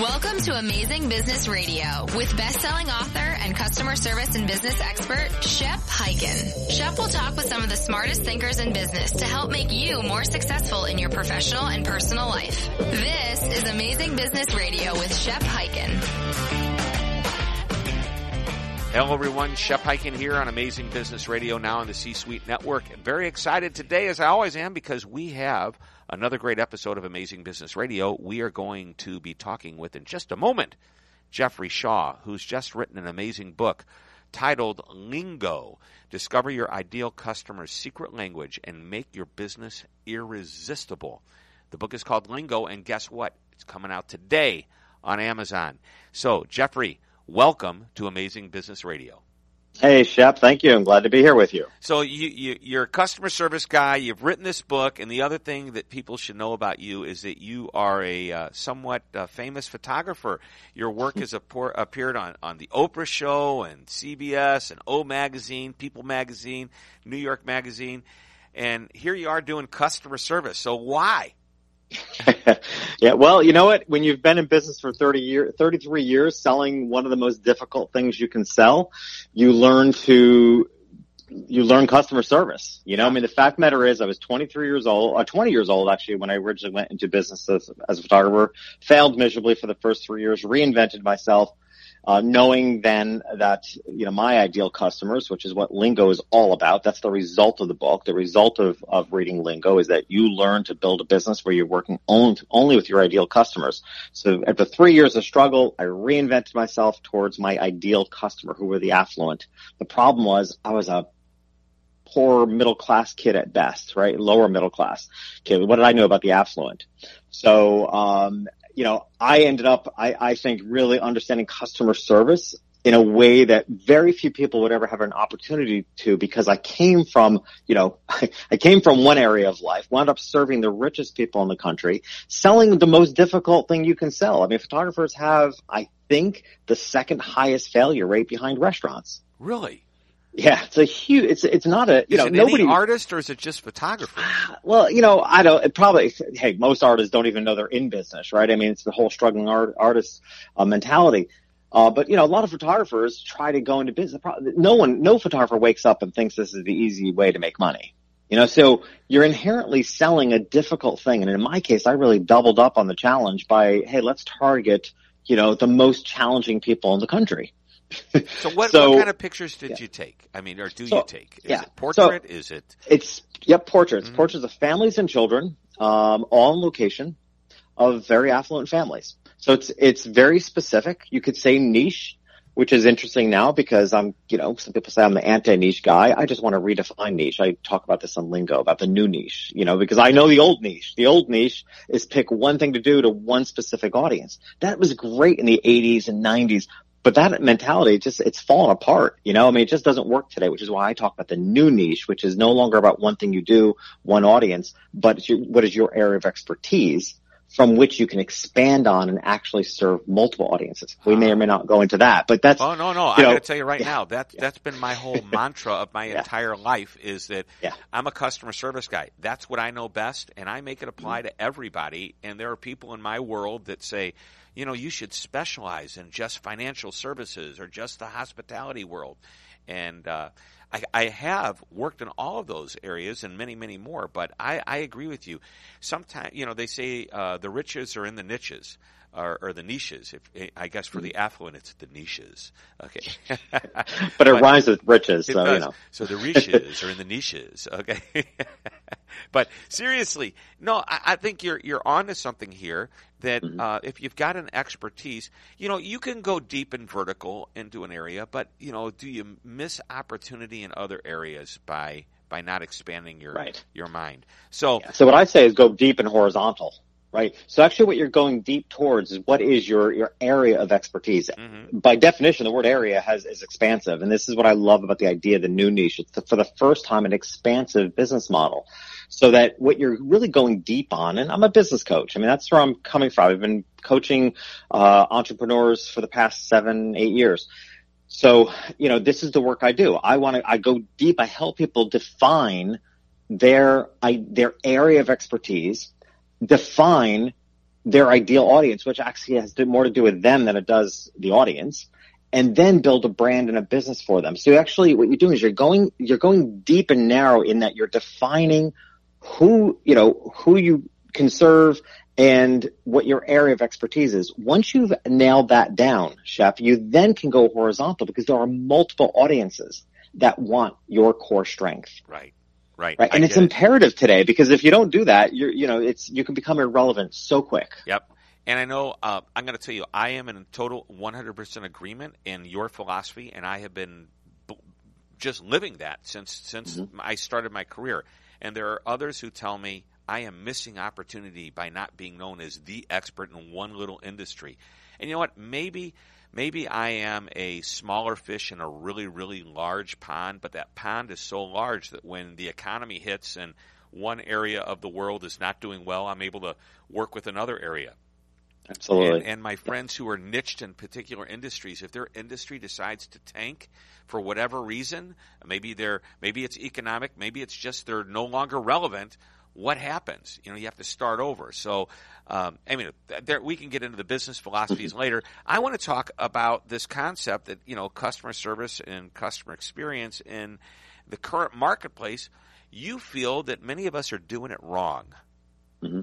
Welcome to Amazing Business Radio with best-selling author and customer service and business expert Shep Hyken. Shep will talk with some of the smartest thinkers in business to help make you more successful in your professional and personal life. This is Amazing Business Radio with Shep Hyken. Hello, everyone. Shep Hyken here on Amazing Business Radio, now on the C-Suite Network. Very excited today, as I always am, because we have another great episode of Amazing Business Radio. We are going to be talking with, in just a moment, Jeffrey Shaw, who's just written an amazing book titled Lingo Discover Your Ideal Customer's Secret Language and Make Your Business Irresistible. The book is called Lingo, and guess what? It's coming out today on Amazon. So, Jeffrey, welcome to Amazing Business Radio. Hey, Shep. Thank you. I'm glad to be here with you. So you, you you're a customer service guy. You've written this book, and the other thing that people should know about you is that you are a uh, somewhat uh, famous photographer. Your work has appeared on on the Oprah Show and CBS and O Magazine, People Magazine, New York Magazine, and here you are doing customer service. So why? yeah, well, you know what? When you've been in business for 30 years, 33 years, selling one of the most difficult things you can sell, you learn to, you learn customer service. You know, I mean, the fact the matter is I was 23 years old, uh, 20 years old actually when I originally went into business as, as a photographer, failed miserably for the first three years, reinvented myself, uh, knowing then that you know my ideal customers, which is what Lingo is all about. That's the result of the book. The result of, of reading Lingo is that you learn to build a business where you're working only, only with your ideal customers. So after three years of struggle, I reinvented myself towards my ideal customer, who were the affluent. The problem was I was a poor middle class kid at best, right? Lower middle class kid. What did I know about the affluent? So, um, you know, I ended up, I, I think, really understanding customer service in a way that very few people would ever have an opportunity to because I came from, you know, I came from one area of life, wound up serving the richest people in the country, selling the most difficult thing you can sell. I mean, photographers have, I think, the second highest failure rate behind restaurants. Really? Yeah, it's a huge. It's it's not a you is know nobody artist or is it just photographer? Well, you know, I don't. It probably hey, most artists don't even know they're in business, right? I mean, it's the whole struggling art artist uh, mentality. Uh, but you know, a lot of photographers try to go into business. No one, no photographer wakes up and thinks this is the easy way to make money. You know, so you're inherently selling a difficult thing. And in my case, I really doubled up on the challenge by, hey, let's target, you know, the most challenging people in the country. So what, so, what kind of pictures did yeah. you take? I mean, or do so, you take? Is yeah. it portrait? So is it? It's yep, portraits. Mm-hmm. Portraits of families and children, um, all in location of very affluent families. So it's it's very specific. You could say niche, which is interesting now because I'm, you know, some people say I'm the anti-niche guy. I just want to redefine niche. I talk about this on lingo about the new niche, you know, because I know the old niche. The old niche is pick one thing to do to one specific audience. That was great in the 80s and 90s, but that mentality just it's fallen apart you know i mean it just doesn't work today which is why i talk about the new niche which is no longer about one thing you do one audience but your, what is your area of expertise from which you can expand on and actually serve multiple audiences. We may or may not go into that, but that's. Oh no, no! I got to tell you right yeah, now that yeah. that's been my whole mantra of my yeah. entire life is that I'm a customer service guy. That's what I know best, and I make it apply mm-hmm. to everybody. And there are people in my world that say, you know, you should specialize in just financial services or just the hospitality world. And uh, I, I, have worked in all of those areas and many, many more. But I, I agree with you. Sometimes, you know, they say uh, the riches are in the niches. Or, or, the niches. If, I guess for the affluent, it's the niches. Okay, but it rhymes with riches, so does. you know. So the riches are in the niches. Okay, but seriously, no, I, I, think you're you're onto something here. That mm-hmm. uh, if you've got an expertise, you know, you can go deep and vertical into an area, but you know, do you miss opportunity in other areas by by not expanding your right. your mind? So, yeah. so what I say is go deep and horizontal right? So actually what you're going deep towards is what is your, your area of expertise. Mm-hmm. By definition, the word area has, is expansive. And this is what I love about the idea of the new niche. It's the, for the first time an expansive business model. So that what you're really going deep on, and I'm a business coach. I mean, that's where I'm coming from. I've been coaching, uh, entrepreneurs for the past seven, eight years. So, you know, this is the work I do. I want to, I go deep. I help people define their, I, their area of expertise define their ideal audience, which actually has more to do with them than it does the audience, and then build a brand and a business for them. So actually what you're doing is you're going, you're going deep and narrow in that you're defining who, you know, who you can serve and what your area of expertise is. Once you've nailed that down, Shep, you then can go horizontal because there are multiple audiences that want your core strength. Right. Right. Right. And I it's imperative it. today because if you don't do that, you're, you know, it's, you can become irrelevant so quick. Yep. And I know uh, I'm going to tell you, I am in total 100% agreement in your philosophy, and I have been b- just living that since since mm-hmm. I started my career. And there are others who tell me I am missing opportunity by not being known as the expert in one little industry. And you know what? Maybe maybe I am a smaller fish in a really really large pond, but that pond is so large that when the economy hits and one area of the world is not doing well, I'm able to work with another area. Absolutely. And, and, my friends who are niched in particular industries, if their industry decides to tank for whatever reason, maybe they're maybe it's economic, maybe it's just they're no longer relevant. What happens? You know, you have to start over. So, um, I mean, there, we can get into the business philosophies later. I want to talk about this concept that you know, customer service and customer experience in the current marketplace. You feel that many of us are doing it wrong. Mm-hmm.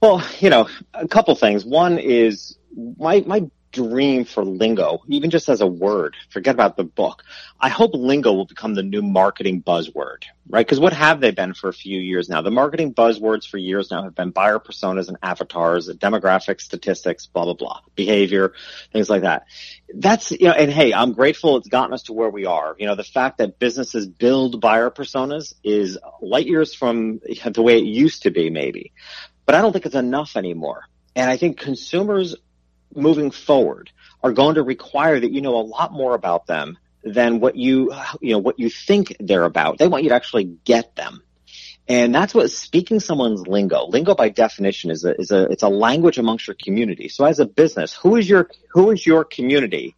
Well, you know, a couple things. One is my my dream for lingo, even just as a word. Forget about the book. I hope lingo will become the new marketing buzzword, right? Because what have they been for a few years now? The marketing buzzwords for years now have been buyer personas and avatars, demographics, statistics, blah blah blah, behavior, things like that. That's you know, and hey, I'm grateful it's gotten us to where we are. You know, the fact that businesses build buyer personas is light years from the way it used to be, maybe. But I don't think it's enough anymore. And I think consumers moving forward are going to require that you know a lot more about them than what you, you know, what you think they're about. They want you to actually get them. And that's what speaking someone's lingo. Lingo by definition is a, is a, it's a language amongst your community. So as a business, who is your, who is your community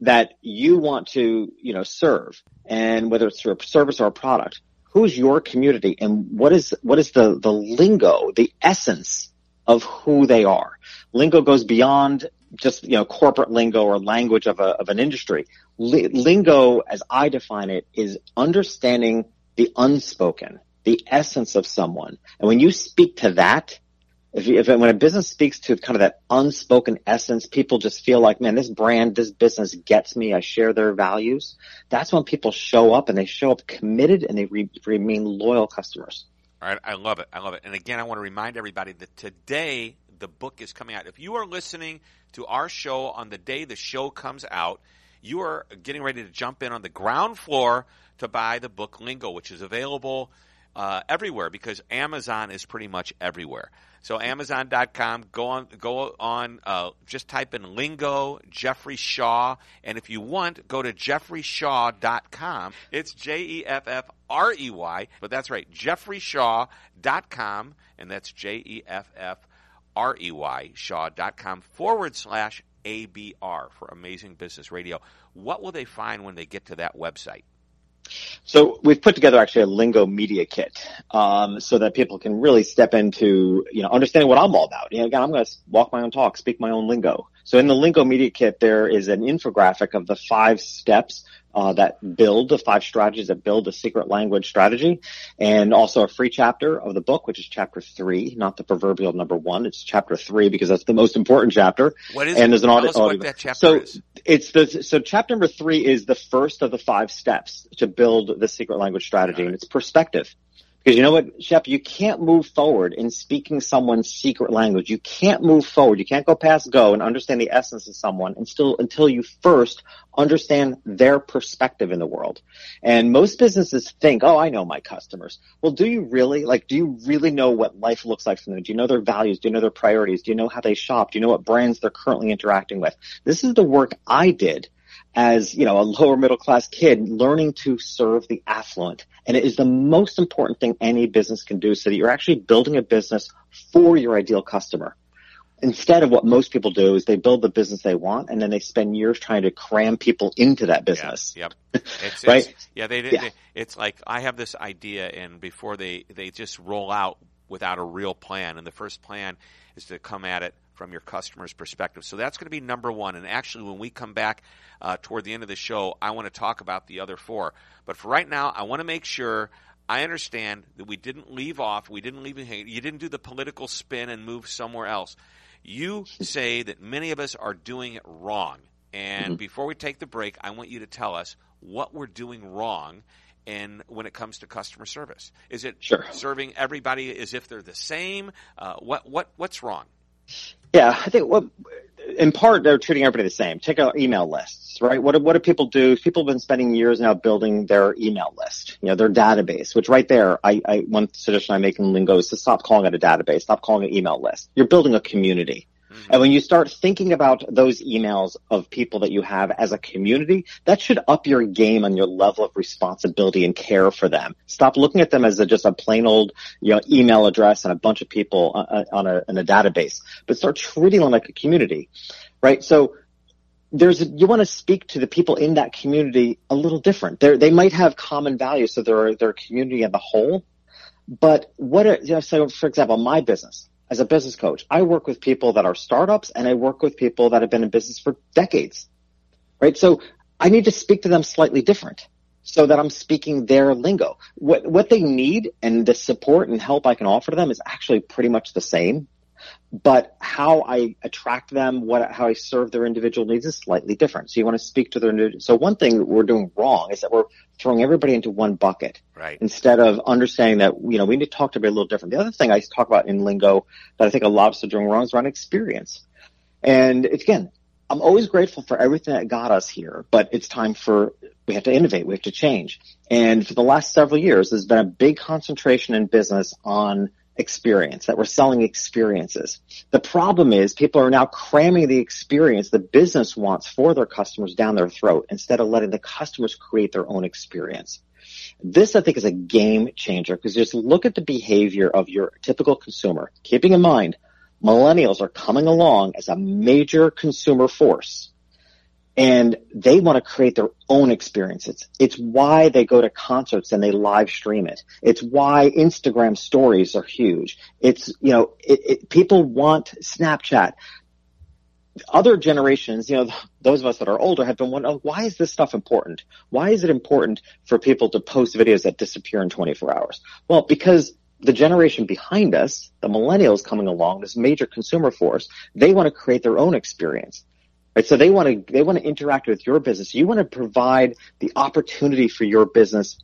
that you want to, you know, serve? And whether it's through a service or a product, who's your community and what is what is the the lingo, the essence of who they are. Lingo goes beyond just you know corporate lingo or language of a of an industry. lingo, as I define it, is understanding the unspoken, the essence of someone. And when you speak to that, if, you, if when a business speaks to kind of that unspoken essence, people just feel like, man, this brand, this business gets me. I share their values. That's when people show up and they show up committed and they re- remain loyal customers. All right, I love it. I love it. And again, I want to remind everybody that today the book is coming out. If you are listening to our show on the day the show comes out, you are getting ready to jump in on the ground floor to buy the book Lingo, which is available uh, everywhere because Amazon is pretty much everywhere. So Amazon.com, go on, go on, uh, just type in lingo, Jeffrey Shaw, and if you want, go to jeffreyshaw.com. It's J-E-F-F-R-E-Y, but that's right, jeffreyshaw.com, and that's J-E-F-F-R-E-Y, shaw.com forward slash ABR for Amazing Business Radio. What will they find when they get to that website? So we've put together actually a lingo media kit, um, so that people can really step into, you know, understanding what I'm all about. You know, again, I'm going to walk my own talk, speak my own lingo. So in the lingo media kit, there is an infographic of the five steps uh, that build the five strategies that build a secret language strategy, and also a free chapter of the book, which is chapter three, not the proverbial number one. It's chapter three because that's the most important chapter. What is and there's an audit. Chapter so is. it's the so chapter number three is the first of the five steps to build the secret language strategy, and it's perspective. Because you know what, Shep, you can't move forward in speaking someone's secret language. You can't move forward. You can't go past go and understand the essence of someone and still until you first understand their perspective in the world. And most businesses think, oh, I know my customers. Well, do you really? Like, do you really know what life looks like for them? Do you know their values? Do you know their priorities? Do you know how they shop? Do you know what brands they're currently interacting with? This is the work I did as, you know, a lower middle class kid learning to serve the affluent. And it is the most important thing any business can do so that you're actually building a business for your ideal customer. Instead of what most people do is they build the business they want and then they spend years trying to cram people into that business. Yeah, yep. It's, right? It's, yeah, they, yeah. They, it's like I have this idea and before they, they just roll out without a real plan. And the first plan is to come at it from your customer's perspective. So that's going to be number one. And actually, when we come back uh, toward the end of the show, I want to talk about the other four. But for right now, I want to make sure I understand that we didn't leave off, we didn't leave you didn't do the political spin and move somewhere else. You say that many of us are doing it wrong. And mm-hmm. before we take the break, I want you to tell us what we're doing wrong and when it comes to customer service. Is it sure. serving everybody as if they're the same? Uh, what what what's wrong? Yeah, I think what in part they're treating everybody the same. Take our email lists, right? What what do people do? People have been spending years now building their email list, you know, their database. Which right there, I, I one suggestion I make in Lingo is to stop calling it a database, stop calling it email list. You're building a community. Mm-hmm. And when you start thinking about those emails of people that you have as a community, that should up your game on your level of responsibility and care for them. Stop looking at them as a, just a plain old you know, email address and a bunch of people uh, uh, on a, in a database, but start treating them like a community, right? So there's you want to speak to the people in that community a little different. They they might have common values, so they're they're a community as a whole. But what are, you know, so for example, my business, as a business coach. I work with people that are startups and I work with people that have been in business for decades, right? So I need to speak to them slightly different so that I'm speaking their lingo. What, what they need and the support and help I can offer to them is actually pretty much the same but how I attract them, what how I serve their individual needs is slightly different. So you want to speak to their so one thing we're doing wrong is that we're throwing everybody into one bucket right. instead of understanding that you know we need to talk to everybody a little different. The other thing I talk about in lingo that I think a lot of us are doing wrong is around experience. And again, I'm always grateful for everything that got us here, but it's time for we have to innovate, we have to change. And for the last several years, there's been a big concentration in business on experience, that we're selling experiences. The problem is people are now cramming the experience the business wants for their customers down their throat instead of letting the customers create their own experience. This, I think, is a game changer because just look at the behavior of your typical consumer. Keeping in mind, millennials are coming along as a major consumer force and they want to create their own experiences. It's why they go to concerts and they live stream it. It's why Instagram stories are huge. It's, you know, it, it, people want Snapchat. Other generations, you know, those of us that are older have been wondering, why is this stuff important? Why is it important for people to post videos that disappear in 24 hours? Well, because the generation behind us, the millennials coming along, this major consumer force, they want to create their own experience. Right? So they want to they want to interact with your business. You want to provide the opportunity for your business,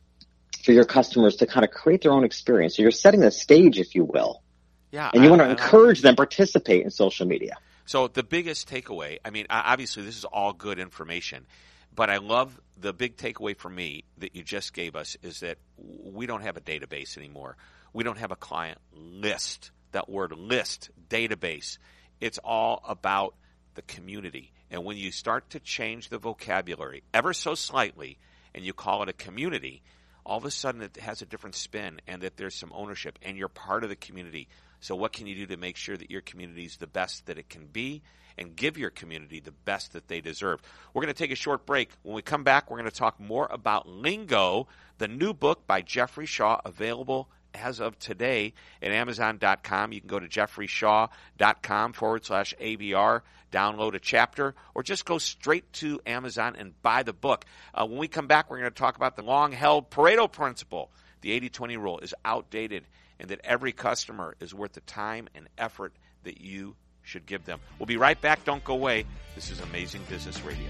for your customers to kind of create their own experience. So you're setting the stage, if you will. Yeah, and you I, want to I, encourage I, them participate in social media. So the biggest takeaway, I mean, obviously this is all good information, but I love the big takeaway for me that you just gave us is that we don't have a database anymore. We don't have a client list. That word list, database. It's all about the community. And when you start to change the vocabulary ever so slightly and you call it a community, all of a sudden it has a different spin and that there's some ownership and you're part of the community. So what can you do to make sure that your community is the best that it can be and give your community the best that they deserve? We're going to take a short break. When we come back, we're going to talk more about Lingo, the new book by Jeffrey Shaw available as of today at Amazon.com. You can go to jeffreyshaw.com forward slash ABR, download a chapter, or just go straight to Amazon and buy the book. Uh, when we come back, we're going to talk about the long held Pareto principle. The 80 20 rule is outdated, and that every customer is worth the time and effort that you should give them. We'll be right back. Don't go away. This is Amazing Business Radio.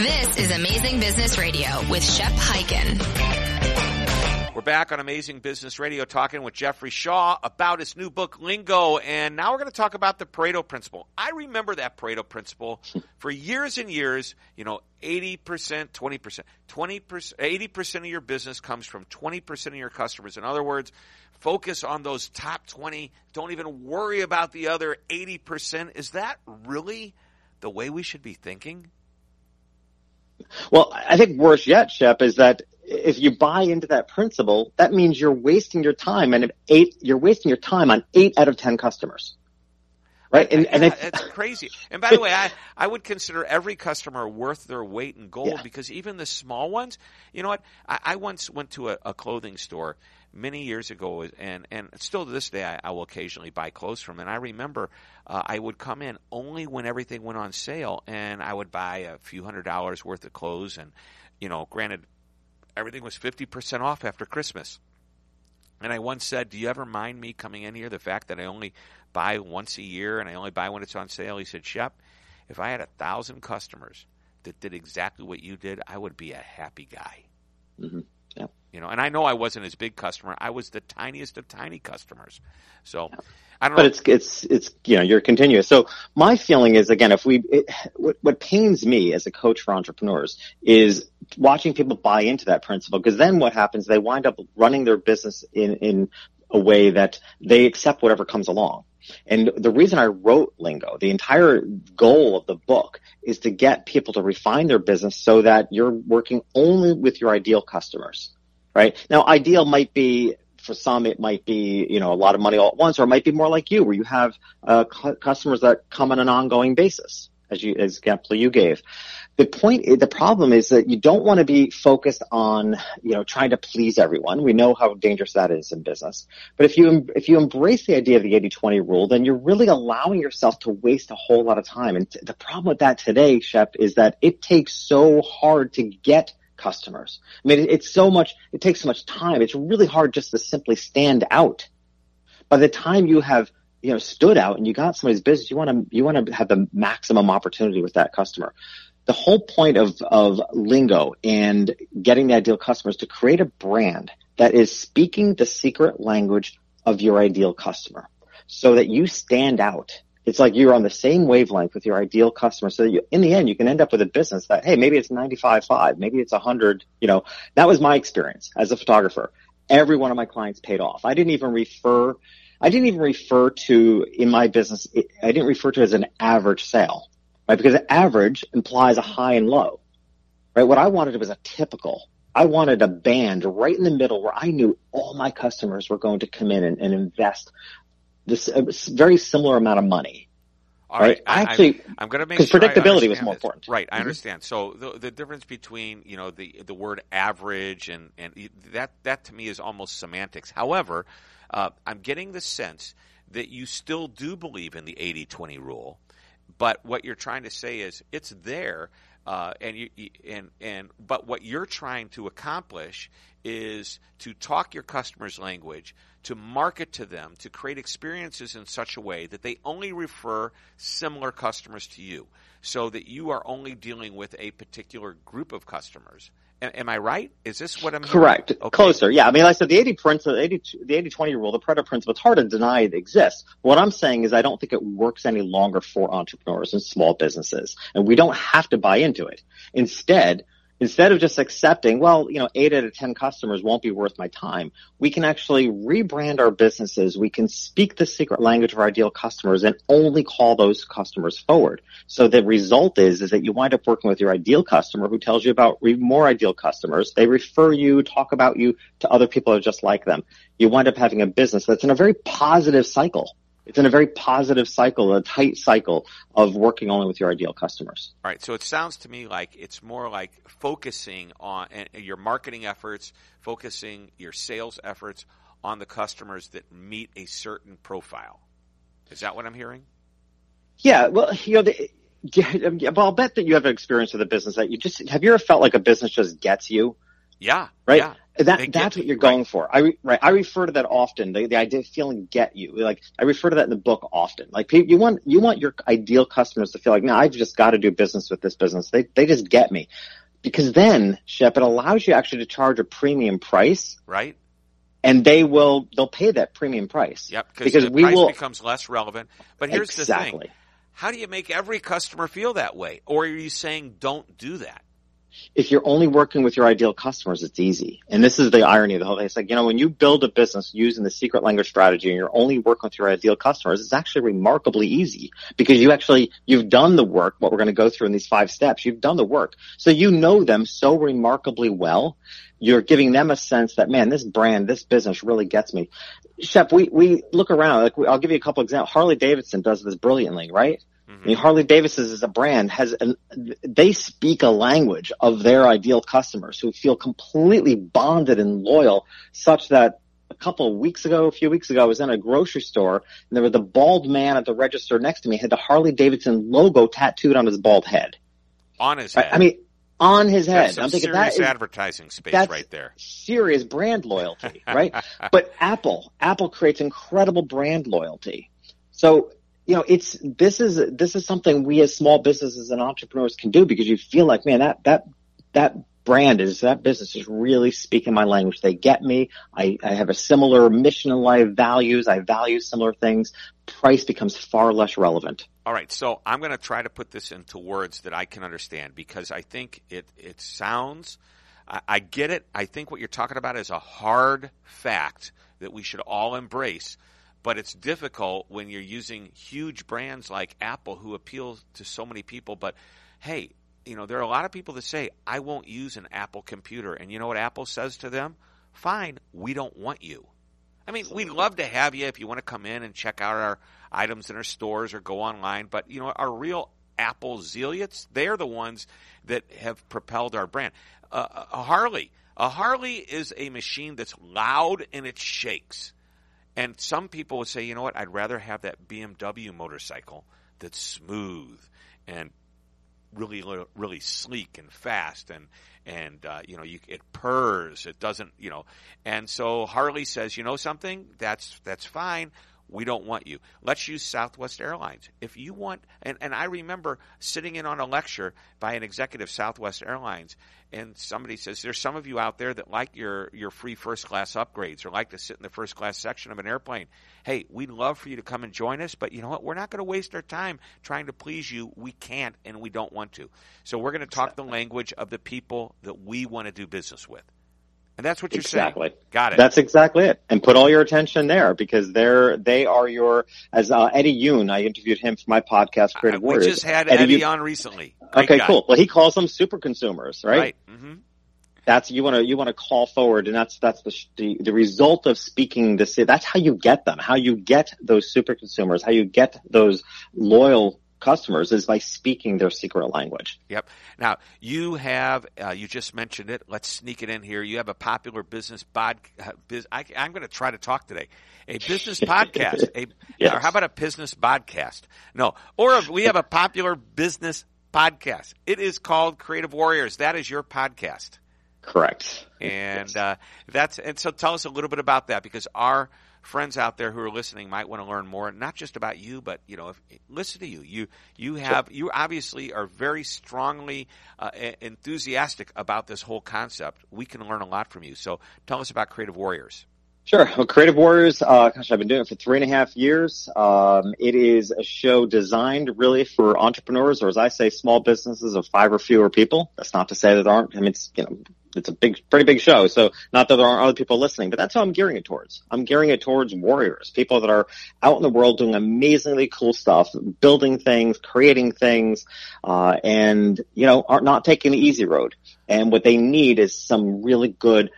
This is Amazing Business Radio with Shep Hyken. We're back on Amazing Business Radio talking with Jeffrey Shaw about his new book, Lingo. And now we're going to talk about the Pareto Principle. I remember that Pareto Principle for years and years. You know, 80%, 20%. 20%, 80% of your business comes from 20% of your customers. In other words, focus on those top 20. Don't even worry about the other 80%. Is that really the way we should be thinking? Well, I think worse yet, Shep, is that if you buy into that principle, that means you're wasting your time, and eight, you're wasting your time on eight out of ten customers. Right, and, yeah, and if, it's crazy. And by the way, I, I would consider every customer worth their weight in gold yeah. because even the small ones, you know what? I, I once went to a, a clothing store many years ago, and and still to this day, I, I will occasionally buy clothes from. And I remember uh, I would come in only when everything went on sale, and I would buy a few hundred dollars worth of clothes. And you know, granted, everything was 50% off after Christmas. And I once said, Do you ever mind me coming in here? The fact that I only buy once a year and I only buy when it's on sale? He said, Shep, if I had a thousand customers that did exactly what you did, I would be a happy guy. Mm-hmm. Yeah. You know, and I know I wasn't his big customer. I was the tiniest of tiny customers. So. I don't but know. it's it's it's you know you're continuous. So my feeling is again, if we it, what, what pains me as a coach for entrepreneurs is watching people buy into that principle because then what happens? They wind up running their business in in a way that they accept whatever comes along. And the reason I wrote Lingo, the entire goal of the book is to get people to refine their business so that you're working only with your ideal customers, right? Now, ideal might be for some, it might be, you know, a lot of money all at once, or it might be more like you, where you have uh, cu- customers that come on an ongoing basis, as you, as example you gave. The point, the problem is that you don't want to be focused on, you know, trying to please everyone. We know how dangerous that is in business. But if you, if you embrace the idea of the 80-20 rule, then you're really allowing yourself to waste a whole lot of time. And t- the problem with that today, Shep, is that it takes so hard to get customers. I mean, it's so much, it takes so much time. It's really hard just to simply stand out. By the time you have, you know, stood out and you got somebody's business, you want to, you want to have the maximum opportunity with that customer. The whole point of, of lingo and getting the ideal customers to create a brand that is speaking the secret language of your ideal customer so that you stand out it's like you're on the same wavelength with your ideal customer. So you, in the end, you can end up with a business that, hey, maybe it's 95.5, maybe it's 100. You know, that was my experience as a photographer. Every one of my clients paid off. I didn't even refer, I didn't even refer to in my business, I didn't refer to it as an average sale, right? Because average implies a high and low, right? What I wanted was a typical. I wanted a band right in the middle where I knew all my customers were going to come in and, and invest this uh, very similar amount of money. All right. I, actually, I'm, I'm going to make because sure predictability was more important. Right. I mm-hmm. understand. So the, the difference between you know the the word average and and that that to me is almost semantics. However, uh, I'm getting the sense that you still do believe in the 80-20 rule, but what you're trying to say is it's there. Uh, and you, and and but what you're trying to accomplish is to talk your customer's language, to market to them, to create experiences in such a way that they only refer similar customers to you, so that you are only dealing with a particular group of customers. Am I right? Is this what I'm correct? Okay. Closer, yeah. I mean, like I said the 80 principle, 80, the 80-20 rule, the Pareto principle. It's hard to deny it exists. What I'm saying is, I don't think it works any longer for entrepreneurs and small businesses, and we don't have to buy into it. Instead, instead of just accepting, well, you know, eight out of 10 customers won't be worth my time, we can actually rebrand our businesses. We can speak the secret language of our ideal customers and only call those customers forward. So the result is, is that you wind up working with your ideal customer who tells you about more ideal customers. They refer you, talk about you to other people who are just like them. You wind up having a business that's in a very positive cycle it's in a very positive cycle, a tight cycle of working only with your ideal customers. All right. So it sounds to me like it's more like focusing on your marketing efforts, focusing your sales efforts on the customers that meet a certain profile. Is that what I'm hearing? Yeah. Well, you know, the, well, I'll bet that you have an experience with a business that you just have you ever felt like a business just gets you? Yeah. Right. Yeah. That that's what you're going for. I right. I refer to that often. The, the idea of feeling get you. Like I refer to that in the book often. Like you want you want your ideal customers to feel like, no, I've just got to do business with this business. They they just get me. Because then, Shep, it allows you actually to charge a premium price. Right. and they will they'll pay that premium price. Yep, because the we price will becomes less relevant. But here's the thing: how do you make every customer feel that way? Or are you saying don't do that? If you're only working with your ideal customers, it's easy. And this is the irony of the whole thing. It's like, you know, when you build a business using the secret language strategy and you're only working with your ideal customers, it's actually remarkably easy because you actually, you've done the work, what we're going to go through in these five steps. You've done the work. So you know them so remarkably well. You're giving them a sense that, man, this brand, this business really gets me. Shep, we, we look around, like, I'll give you a couple examples. Harley Davidson does this brilliantly, right? Mm-hmm. I mean, Harley Davidson as a brand has, an, they speak a language of their ideal customers who feel completely bonded and loyal such that a couple of weeks ago, a few weeks ago, I was in a grocery store and there was the bald man at the register next to me had the Harley Davidson logo tattooed on his bald head. On his I, head. I mean, on his That's head. some I'm thinking serious that is advertising space that's right there. serious brand loyalty, right? but Apple, Apple creates incredible brand loyalty. So, you know, it's, this is, this is something we as small businesses and entrepreneurs can do because you feel like, man, that, that, that brand is, that business is really speaking my language. They get me. I, I have a similar mission in life, values. I value similar things. Price becomes far less relevant. All right, so I'm going to try to put this into words that I can understand because I think it it sounds. I, I get it. I think what you're talking about is a hard fact that we should all embrace, but it's difficult when you're using huge brands like Apple who appeal to so many people. But hey, you know there are a lot of people that say I won't use an Apple computer, and you know what Apple says to them? Fine, we don't want you. I mean, we'd love to have you if you want to come in and check out our items in our stores or go online. But you know, our real Apple zealots, they're the ones that have propelled our brand. Uh, a Harley, a Harley is a machine that's loud and it shakes. And some people would say, you know what? I'd rather have that BMW motorcycle that's smooth and really, really sleek and fast and and uh, you know you, it purrs. It doesn't you know. And so harley says you know something? That's that's fine we don't want you. Let's use southwest airlines. If you want and, and i remember sitting in on a lecture by an executive southwest airlines and somebody says there's some of you out there that like your your free first class upgrades or like to sit in the first class section of an airplane. Hey we'd love for you to come and join us but you know what? We're not going to waste our time trying to please you. We can't and we don't want to. So we're going to talk the language of the people that we want to do business with and that's what you're exactly. saying got it That's exactly it. And put all your attention there because they're, they are your, as uh, Eddie Yoon, I interviewed him for my podcast, Creative we Warriors. just had eddie, Yoon- on recently Great Okay, guy. cool. Well, he calls them super consumers, right? right hmm That's you want to you want to call forward, and that's that's the, the the result of speaking this. That's how you get them. How you get those super consumers. How you get those loyal customers is by speaking their secret language. Yep. Now you have uh, you just mentioned it. Let's sneak it in here. You have a popular business bod. Uh, biz, I, I'm going to try to talk today. A business podcast. A Yes. or how about a business podcast? No. Or we have a popular business podcast. It is called Creative Warriors. That is your podcast. Correct. And uh, that's and so tell us a little bit about that because our friends out there who are listening might want to learn more, not just about you, but you know, if, listen to you. You you have you obviously are very strongly uh, enthusiastic about this whole concept. We can learn a lot from you. So tell us about Creative Warriors. Sure. Well, Creative Warriors, uh, gosh, I've been doing it for three and a half years. Um, it is a show designed really for entrepreneurs, or as I say, small businesses of five or fewer people. That's not to say that there aren't, I mean, it's, you know, it's a big, pretty big show. So not that there aren't other people listening, but that's how I'm gearing it towards. I'm gearing it towards warriors, people that are out in the world doing amazingly cool stuff, building things, creating things, uh, and, you know, are not taking the easy road. And what they need is some really good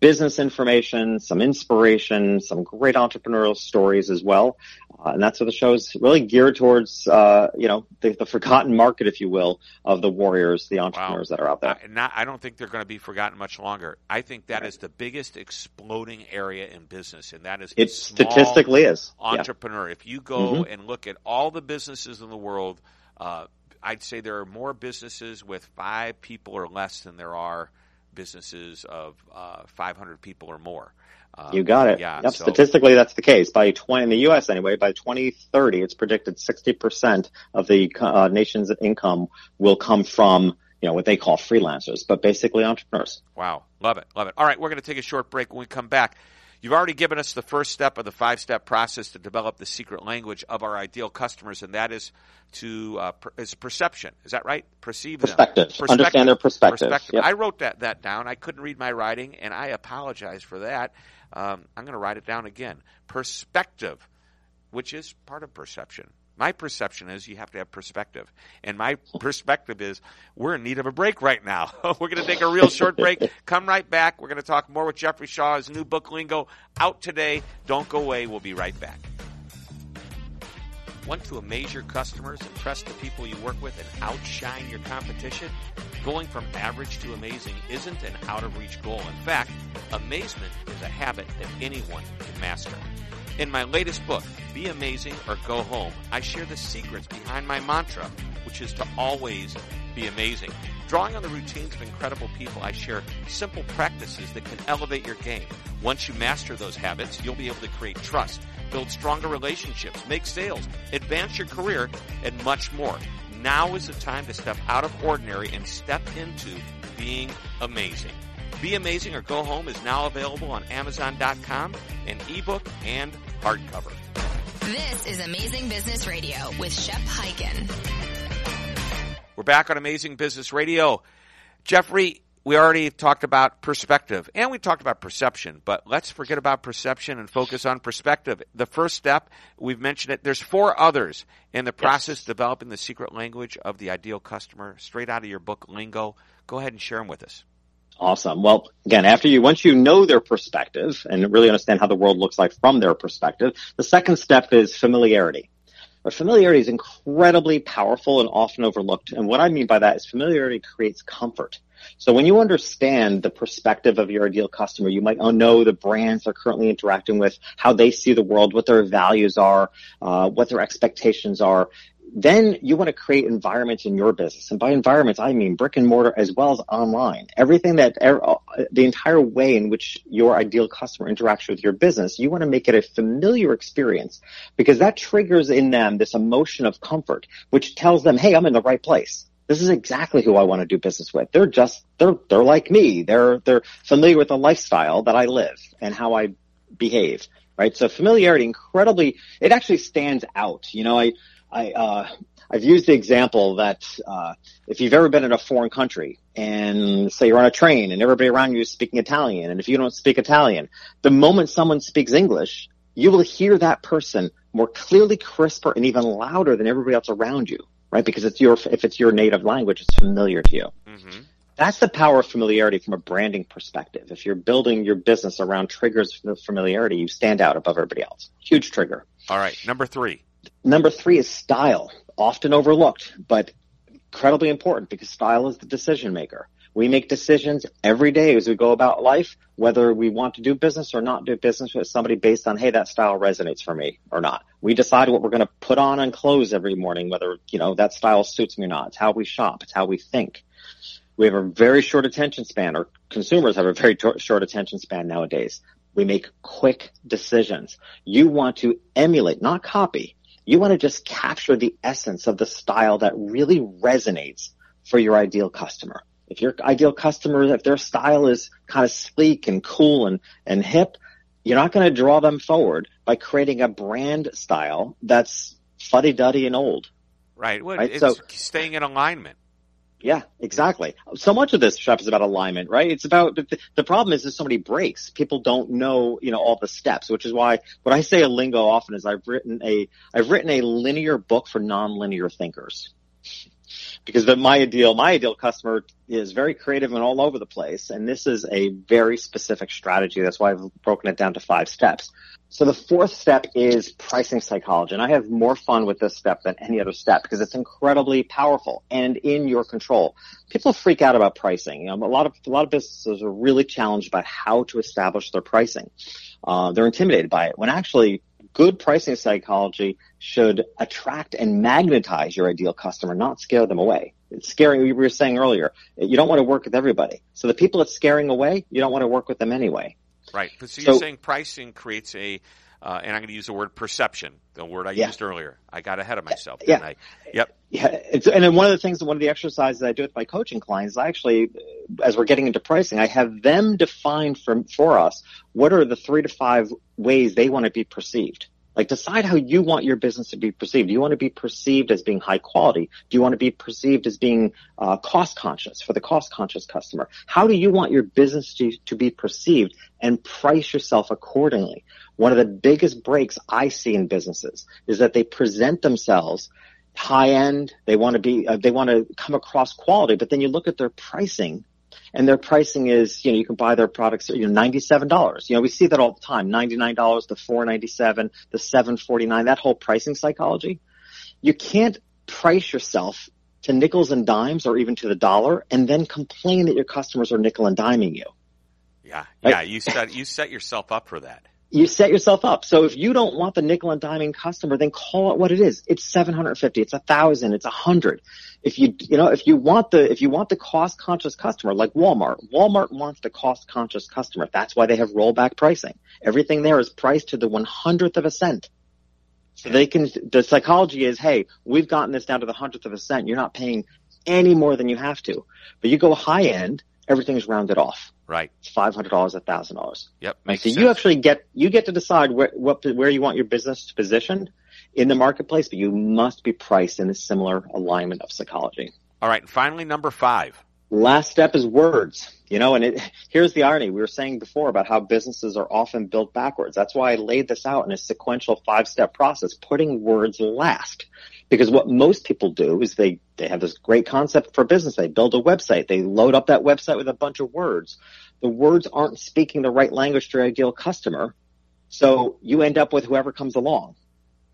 business information, some inspiration, some great entrepreneurial stories as well. Uh, and that's what the show is really geared towards, uh, you know, the, the forgotten market, if you will, of the warriors, the entrepreneurs that are out there. I, not, I don't think they're going to be forgotten much longer. I think that is the biggest exploding area in business, and that is It small statistically is. Yeah. entrepreneur. If you go and look at all the businesses in the world, uh, I'd say there are more businesses with five people or less than there are businesses of uh, 500 people or more. Uh, You got it. Yeah. Yep. so- Statistically, that's the case. By 20, in the U.S. anyway, by 2030, it's predicted 60% of the uh, nation's income will come from, you know, what they call freelancers, but basically entrepreneurs. Wow, love it, love it. All right, we're going to take a short break. When we come back, You've already given us the first step of the five step process to develop the secret language of our ideal customers, and that is to uh, per, is perception. Is that right? Perceive perspective. perspective. Understand their perspective. perspective. Yep. I wrote that that down. I couldn't read my writing, and I apologize for that. Um, I'm going to write it down again. Perspective, which is part of perception. My perception is you have to have perspective. And my perspective is we're in need of a break right now. we're going to take a real short break. Come right back. We're going to talk more with Jeffrey Shaw. His new book, Lingo, out today. Don't go away. We'll be right back. Want to amaze your customers, impress the people you work with, and outshine your competition? Going from average to amazing isn't an out of reach goal. In fact, amazement is a habit that anyone can master. In my latest book, Be Amazing or Go Home, I share the secrets behind my mantra, which is to always be amazing. Drawing on the routines of incredible people, I share simple practices that can elevate your game. Once you master those habits, you'll be able to create trust, build stronger relationships, make sales, advance your career, and much more. Now is the time to step out of ordinary and step into being amazing. Be Amazing or Go Home is now available on Amazon.com in ebook and hardcover. This is Amazing Business Radio with Shep Hyken. We're back on Amazing Business Radio. Jeffrey, we already talked about perspective and we talked about perception, but let's forget about perception and focus on perspective. The first step, we've mentioned it, there's four others in the process yes. developing the secret language of the ideal customer straight out of your book, Lingo. Go ahead and share them with us. Awesome. Well, again, after you, once you know their perspective and really understand how the world looks like from their perspective, the second step is familiarity. But familiarity is incredibly powerful and often overlooked. And what I mean by that is familiarity creates comfort. So when you understand the perspective of your ideal customer, you might know the brands they're currently interacting with, how they see the world, what their values are, uh, what their expectations are then you want to create environments in your business. And by environments, I mean brick and mortar as well as online. Everything that, er, uh, the entire way in which your ideal customer interacts with your business, you want to make it a familiar experience because that triggers in them this emotion of comfort, which tells them, hey, I'm in the right place. This is exactly who I want to do business with. They're just, they're, they're like me. They're, they're familiar with the lifestyle that I live and how I behave right? So familiarity incredibly, it actually stands out. You know, I, I, uh, I've used the example that uh, if you've ever been in a foreign country and say you're on a train and everybody around you is speaking Italian, and if you don't speak Italian, the moment someone speaks English, you will hear that person more clearly, crisper, and even louder than everybody else around you, right? Because it's your if it's your native language, it's familiar to you. Mm-hmm. That's the power of familiarity from a branding perspective. If you're building your business around triggers of familiarity, you stand out above everybody else. Huge trigger. All right, number three. Number three is style, often overlooked, but incredibly important because style is the decision maker. We make decisions every day as we go about life, whether we want to do business or not do business with somebody based on, hey, that style resonates for me or not. We decide what we're going to put on and clothes every morning, whether, you know, that style suits me or not. It's how we shop. It's how we think. We have a very short attention span, or consumers have a very short attention span nowadays. We make quick decisions. You want to emulate, not copy, you want to just capture the essence of the style that really resonates for your ideal customer. If your ideal customer, if their style is kind of sleek and cool and, and hip, you're not going to draw them forward by creating a brand style that's fuddy duddy and old. Right. Well, right? It's so, staying in alignment. Yeah, exactly. So much of this shop is about alignment, right? It's about the, the problem is there's so many breaks. People don't know, you know, all the steps, which is why what I say a lingo often is I've written a I've written a linear book for nonlinear thinkers. Because the, my ideal my ideal customer is very creative and all over the place, and this is a very specific strategy. That's why I've broken it down to five steps. So the fourth step is pricing psychology. And I have more fun with this step than any other step because it's incredibly powerful and in your control. People freak out about pricing. You know, a lot of, a lot of businesses are really challenged about how to establish their pricing. Uh, they're intimidated by it when actually good pricing psychology should attract and magnetize your ideal customer, not scare them away. It's scaring, we were saying earlier, you don't want to work with everybody. So the people that's scaring away, you don't want to work with them anyway. Right. But so you're so, saying pricing creates a uh, and I'm going to use the word perception, the word I Yeah. used earlier. I got ahead of myself. Yeah. I? Yep. Yeah, it's, and then one of the things, one of the exercises I do with my coaching clients, I actually, as we're getting into pricing, I have them define for for us what are the three to five ways they want to be perceived. Like decide how you want your business to be perceived. Do you want to be perceived as being high quality? Do you want to be perceived as being uh, cost conscious for the cost conscious customer? How do you want your business to, to be perceived and price yourself accordingly? One of the biggest breaks I see in businesses is that they present themselves high end. They want to be, uh, they want to come across quality, but then you look at their pricing and their pricing is, you know, you can buy their products, you know, $97. You know, we see that all the time, $99, the $497, the 749, that whole pricing psychology. You can't price yourself to nickels and dimes or even to the dollar and then complain that your customers are nickel and diming you. Yeah. Right. Yeah. You set you set yourself up for that. You set yourself up. So if you don't want the nickel and diming customer, then call it what it is. It's 750. It's a thousand. It's a hundred. If you, you know, if you want the, if you want the cost conscious customer, like Walmart, Walmart wants the cost conscious customer. That's why they have rollback pricing. Everything there is priced to the one hundredth of a cent. So they can, the psychology is, hey, we've gotten this down to the hundredth of a cent. You're not paying any more than you have to. But you go high end, everything's rounded off. Right. $500, $1,000. Yep. Makes So sense. you actually get you get to decide where what where you want your business positioned in the marketplace, but you must be priced in a similar alignment of psychology. All right. And finally, number five. Last step is words. You know, and it, here's the irony. We were saying before about how businesses are often built backwards. That's why I laid this out in a sequential five step process, putting words last. Because what most people do is they, they have this great concept for business. They build a website. They load up that website with a bunch of words. The words aren't speaking the right language to your ideal customer. So you end up with whoever comes along.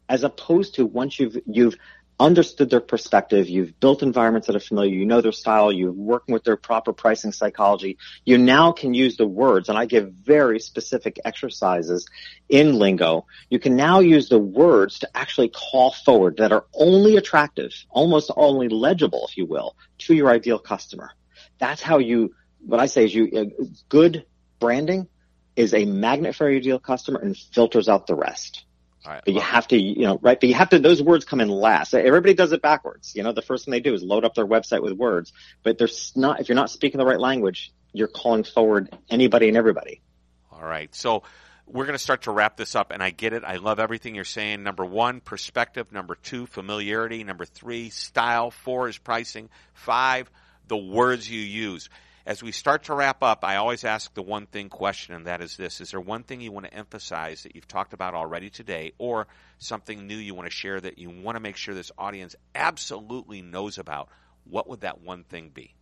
As opposed to once you've, you've understood their perspective, you've built environments that are familiar, you know their style, you're working with their proper pricing psychology, you now can use the words, and I give very specific exercises in lingo. You can now use the words to actually call forward that are only attractive, almost only legible, if you will, to your ideal customer. That's how you, what I say is you, uh, good branding is a magnet for your ideal customer and filters out the rest. Right. But you Well, have to, you know, right? But you have to, those words come in last. Everybody does it backwards. You know, the first thing they do is load up their website with words, but there's not, if you're not speaking the right language, you're calling forward anybody and everybody. All right. So we're going to start to wrap this up, and I get it. I love everything you're saying. Number one, perspective. Number two, familiarity. Number three, style. Four is pricing. Five, the words you use. As we start to wrap up, I always ask the one thing question, and that is this. Is there one thing you want to emphasize that you've talked about already today, or something new you want to share that you want to make sure this audience absolutely knows about? What would that one thing be?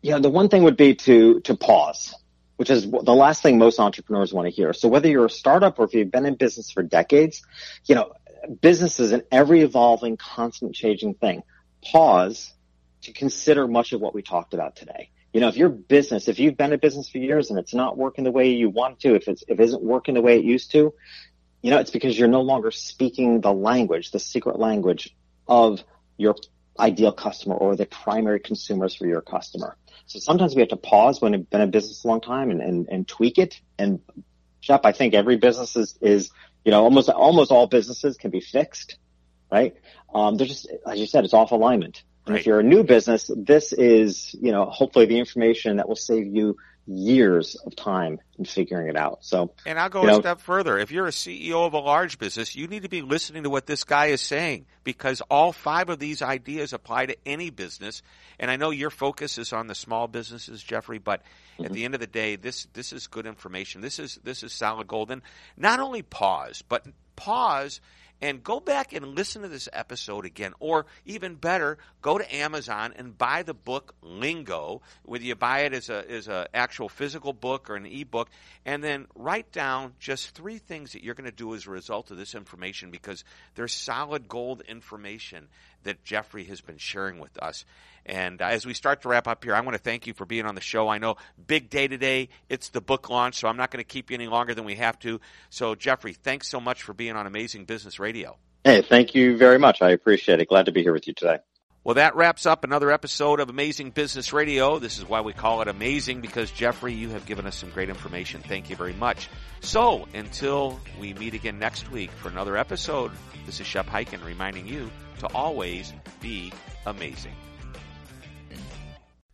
Yeah, the one thing would be to, to pause, which is the last thing most entrepreneurs want to hear. So whether you're a startup or if you've been in business for decades, you know, business is an ever evolving, constant changing thing. Pause to consider much of what we talked about today. You know, if your business, if you've been in business for years and it's not working the way you want to, if it's, if it isn't working the way it used to, you know, it's because you're no longer speaking the language, the secret language of your ideal customer or the primary consumers for your customer. So sometimes we have to pause when we've been in business a long time and, and, and tweak it. And Shep, I think every business is, is, you know, almost, almost all businesses can be fixed, right? Um, they're just, as you said, it's off alignment. And Right. if you're a new business, this is, you know, hopefully the information that will save you years of time in figuring it out. So And I'll go a know- step further. If you're a CEO of a large business, you need to be listening to what this guy is saying because all five of these ideas apply to any business. And I know your focus is on the small businesses, Jeffrey, but at mm-hmm. the end of the day, this, this is good information. This is, this is solid gold. And not only pause, but pause and go back and listen to this episode again. Or even better, go to Amazon and buy the book Lingo, whether you buy it as a as a actual physical book or an ebook, and then write down just three things that you're going to do as a result of this information because there's solid gold information that Jeffrey has been sharing with us. And uh, as we start to wrap up here, I want to thank you for being on the show. I know big day today. It's the book launch, so I'm not going to keep you any longer than we have to. So, Jeffrey, thanks so much for being on Amazing Business Radio. Hey, thank you very much. I appreciate it. Glad to be here with you today. Well, that wraps up another episode of Amazing Business Radio. This is why we call it amazing because Jeffrey, you have given us some great information. Thank you very much. So until we meet again next week for another episode, this is Shep Hyken reminding you to always be amazing.